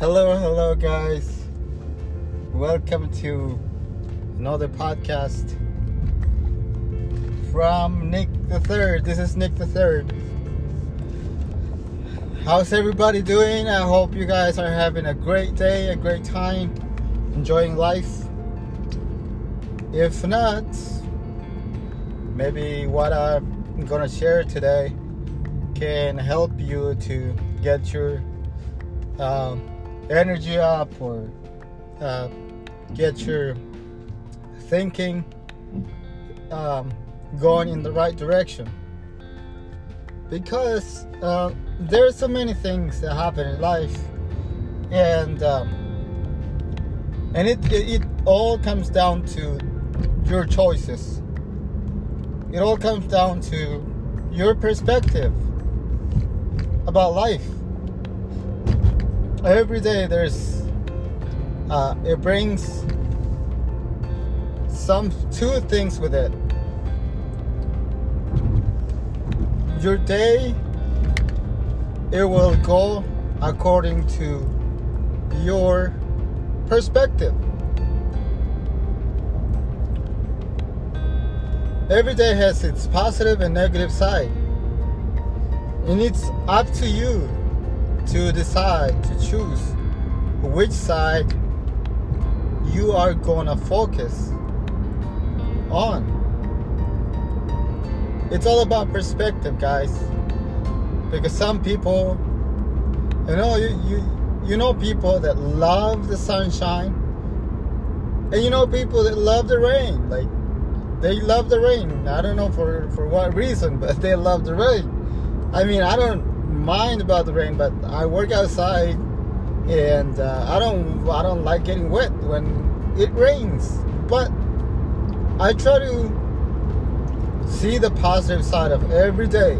Hello, hello, guys. Welcome to another podcast from Nick the Third. This is Nick the Third. How's everybody doing? I hope you guys are having a great day, a great time, enjoying life. If not, maybe what I'm gonna share today can help you to get your um, energy up or uh, get your thinking um, going in the right direction. Because uh, there's so many things that happen in life, and um, and it, it it all comes down to your choices. It all comes down to your perspective about life every day there's uh, it brings some two things with it. Your day it will go according to your perspective. Every day has its positive and negative side and it's up to you to decide to choose which side you are gonna focus on. It's all about perspective, guys. Because some people, you know, you you you know people that love the sunshine, and you know people that love the rain. Like they love the rain. I don't know for for what reason, but they love the rain. I mean, I don't mind about the rain, but I work outside, and uh, I don't I don't like getting wet when it rains. But I try to see the positive side of every day.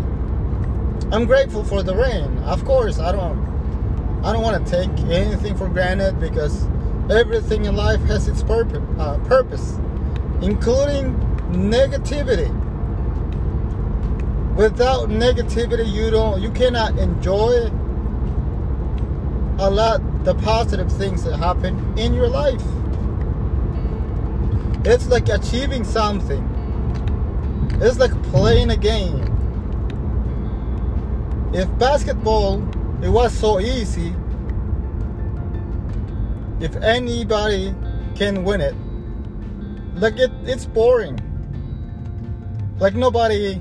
I'm grateful for the rain. Of course, I don't I don't want to take anything for granted because everything in life has its purpose, uh, purpose including negativity without negativity you don't you cannot enjoy a lot the positive things that happen in your life. It's like achieving something. It's like playing a game. If basketball it was so easy if anybody can win it like it it's boring. Like nobody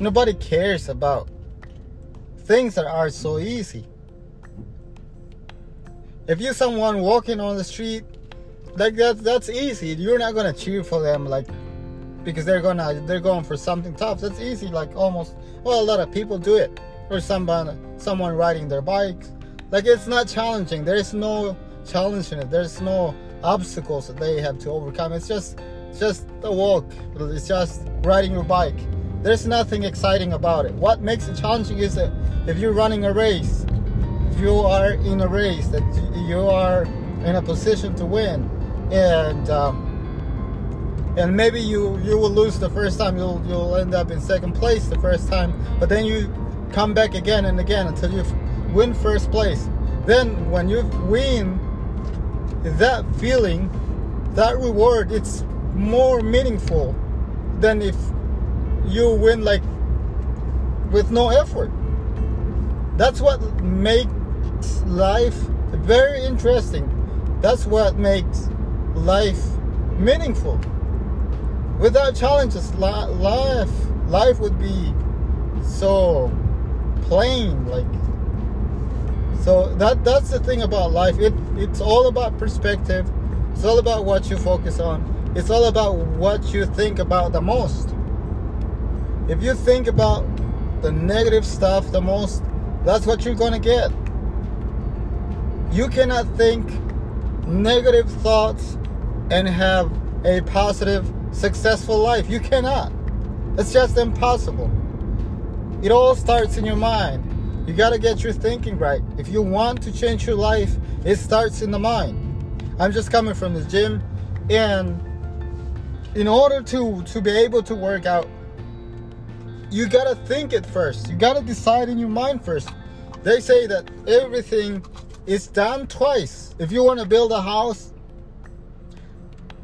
Nobody cares about things that are so easy. If you're someone walking on the street, like that, that's easy. You're not gonna cheer for them like because they're gonna they're going for something tough. That's easy. Like almost well, a lot of people do it. Or someone someone riding their bikes. Like it's not challenging. There's no challenge in it. There's no obstacles that they have to overcome. It's just just a walk. It's just riding your bike. There's nothing exciting about it. What makes it challenging is that if you're running a race, if you are in a race, that you are in a position to win, and um, and maybe you you will lose the first time. You'll you'll end up in second place the first time, but then you come back again and again until you win first place. Then when you win, that feeling, that reward, it's more meaningful than if you win like with no effort. That's what makes life very interesting. That's what makes life meaningful. Without challenges, life life would be so plain. Like so that that's the thing about life. It it's all about perspective. It's all about what you focus on. It's all about what you think about the most if you think about the negative stuff the most, that's what you're to get. You cannot think negative thoughts and have a positive, successful life. You cannot. It's just impossible. It all starts in your mind. You got to get your thinking right. If you want to change your life, it starts in the mind. I'm just coming from the gym and in order to to be able to work out you gotta think it first. You gotta decide in your mind first. They say that everything is done twice. If you want to build a house,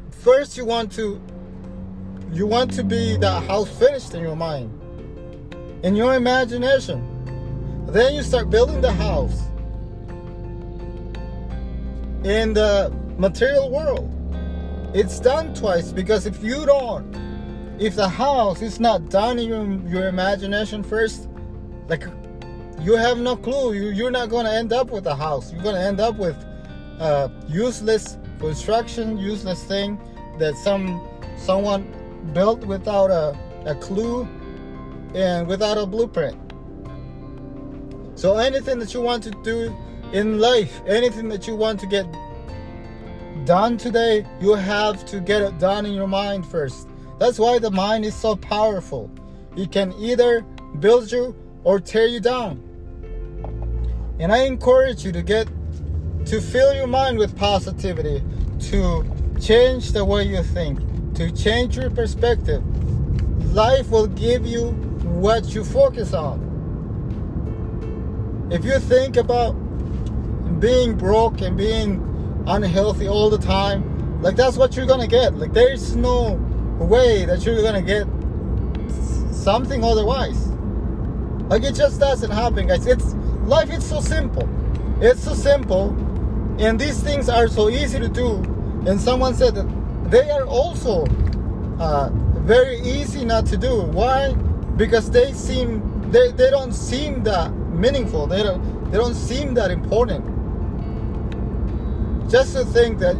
first you want to you want to be the house finished in your mind, in your imagination. Then you start building the house in the material world. It's done twice because if you don't, if the house is not done in your, your imagination first, like you have no clue. You, you're not going to end up with a house. You're going to end up with a useless construction, useless thing that some someone built without a, a clue and without a blueprint. So anything that you want to do in life, anything that you want to get done today, you have to get it done in your mind first. That's why the mind is so powerful. It can either build you or tear you down. And I encourage you to get to fill your mind with positivity, to change the way you think, to change your perspective. Life will give you what you focus on. If you think about being broke and being unhealthy all the time, like that's what you're gonna get. Like there's no way that you're gonna get something otherwise. Like it just doesn't happen, guys. It's life is so simple. It's so simple, and these things are so easy to do. And someone said that they are also uh, very easy not to do. Why? Because they seem they, they don't seem that meaningful. They don't they don't seem that important. Just to think that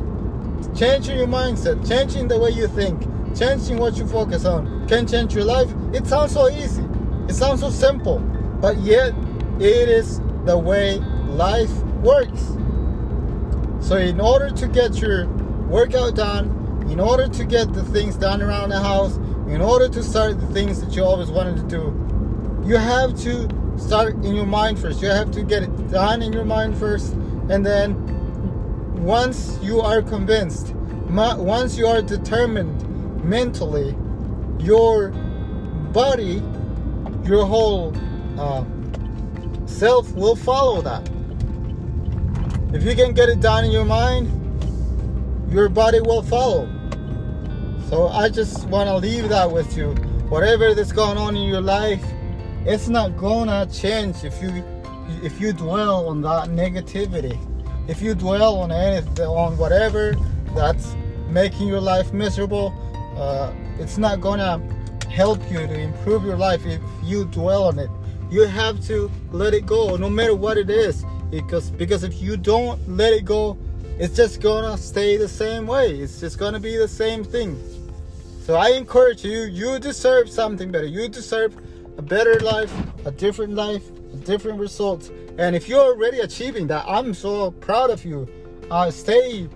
changing your mindset, changing the way you think, changing what you focus on can change your life. It sounds so easy. It sounds so simple, but yet it is the way life works. So, in order to get your workout done, in order to get the things done around the house, in order to start the things that you always wanted to do, you have to start in your mind first. You have to get it done in your mind first, and then once you are convinced, once you are determined mentally, your body, your whole uh, self will follow that. If you can get it done in your mind, your body will follow. So I just want to leave that with you. Whatever that's going on in your life, it's not gonna change if you if you dwell on that negativity. If you dwell on anything, on whatever that's making your life miserable, uh, it's not gonna help you to improve your life if you dwell on it. You have to let it go no matter what it is because because if you don't let it go it's just gonna stay the same way. It's just gonna be the same thing. So i encourage you you deserve something better. You deserve a better life a different life a different results and if you're already achieving that i'm so proud of you. Uh, stay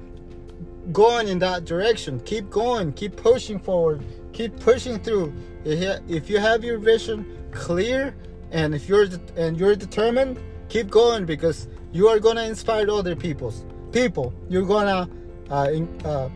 going in that direction. Keep going. Keep pushing forward. Keep pushing through. If you have your vision clear and if you're and you're determined keep going because you are gonna inspire other people's. People. You're gonna uh, uh,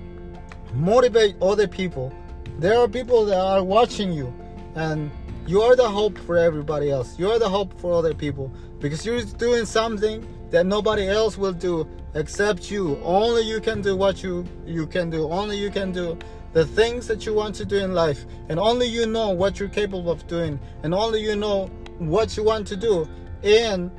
motivate other people. There are people that are watching you and you are the hope for everybody else. You are the hope for other people because you're doing something that nobody else will do except you. Only you can do what you you can do. Only you can do the things that you want to do in life. And only you know what you're capable of doing. And only you know what you want to do. And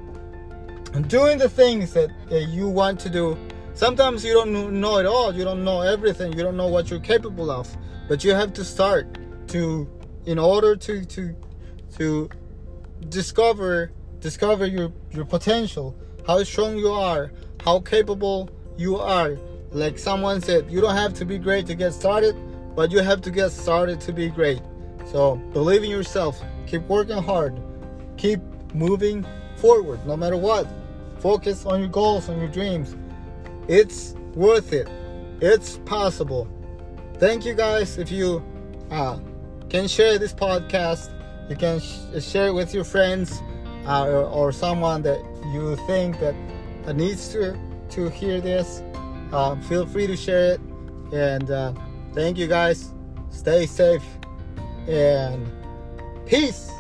doing the things that, that you want to do. Sometimes you don't know it all, you don't know everything, you don't know what you're capable of, but you have to start to in order to to to discover discover your your potential, how strong you are, how capable you are. Like someone said, you don't have to be great to get started, but you have to get started to be great. So believe in yourself, keep working hard, keep moving forward no matter what. Focus on your goals, on your dreams. It's worth it. It's possible. Thank you guys. If you uh, can share this podcast, you can sh- share it with your friends uh, or, or, someone that you think that needs to to hear this. Uh, feel free to share it. And uh, thank you guys. Stay safe and peace.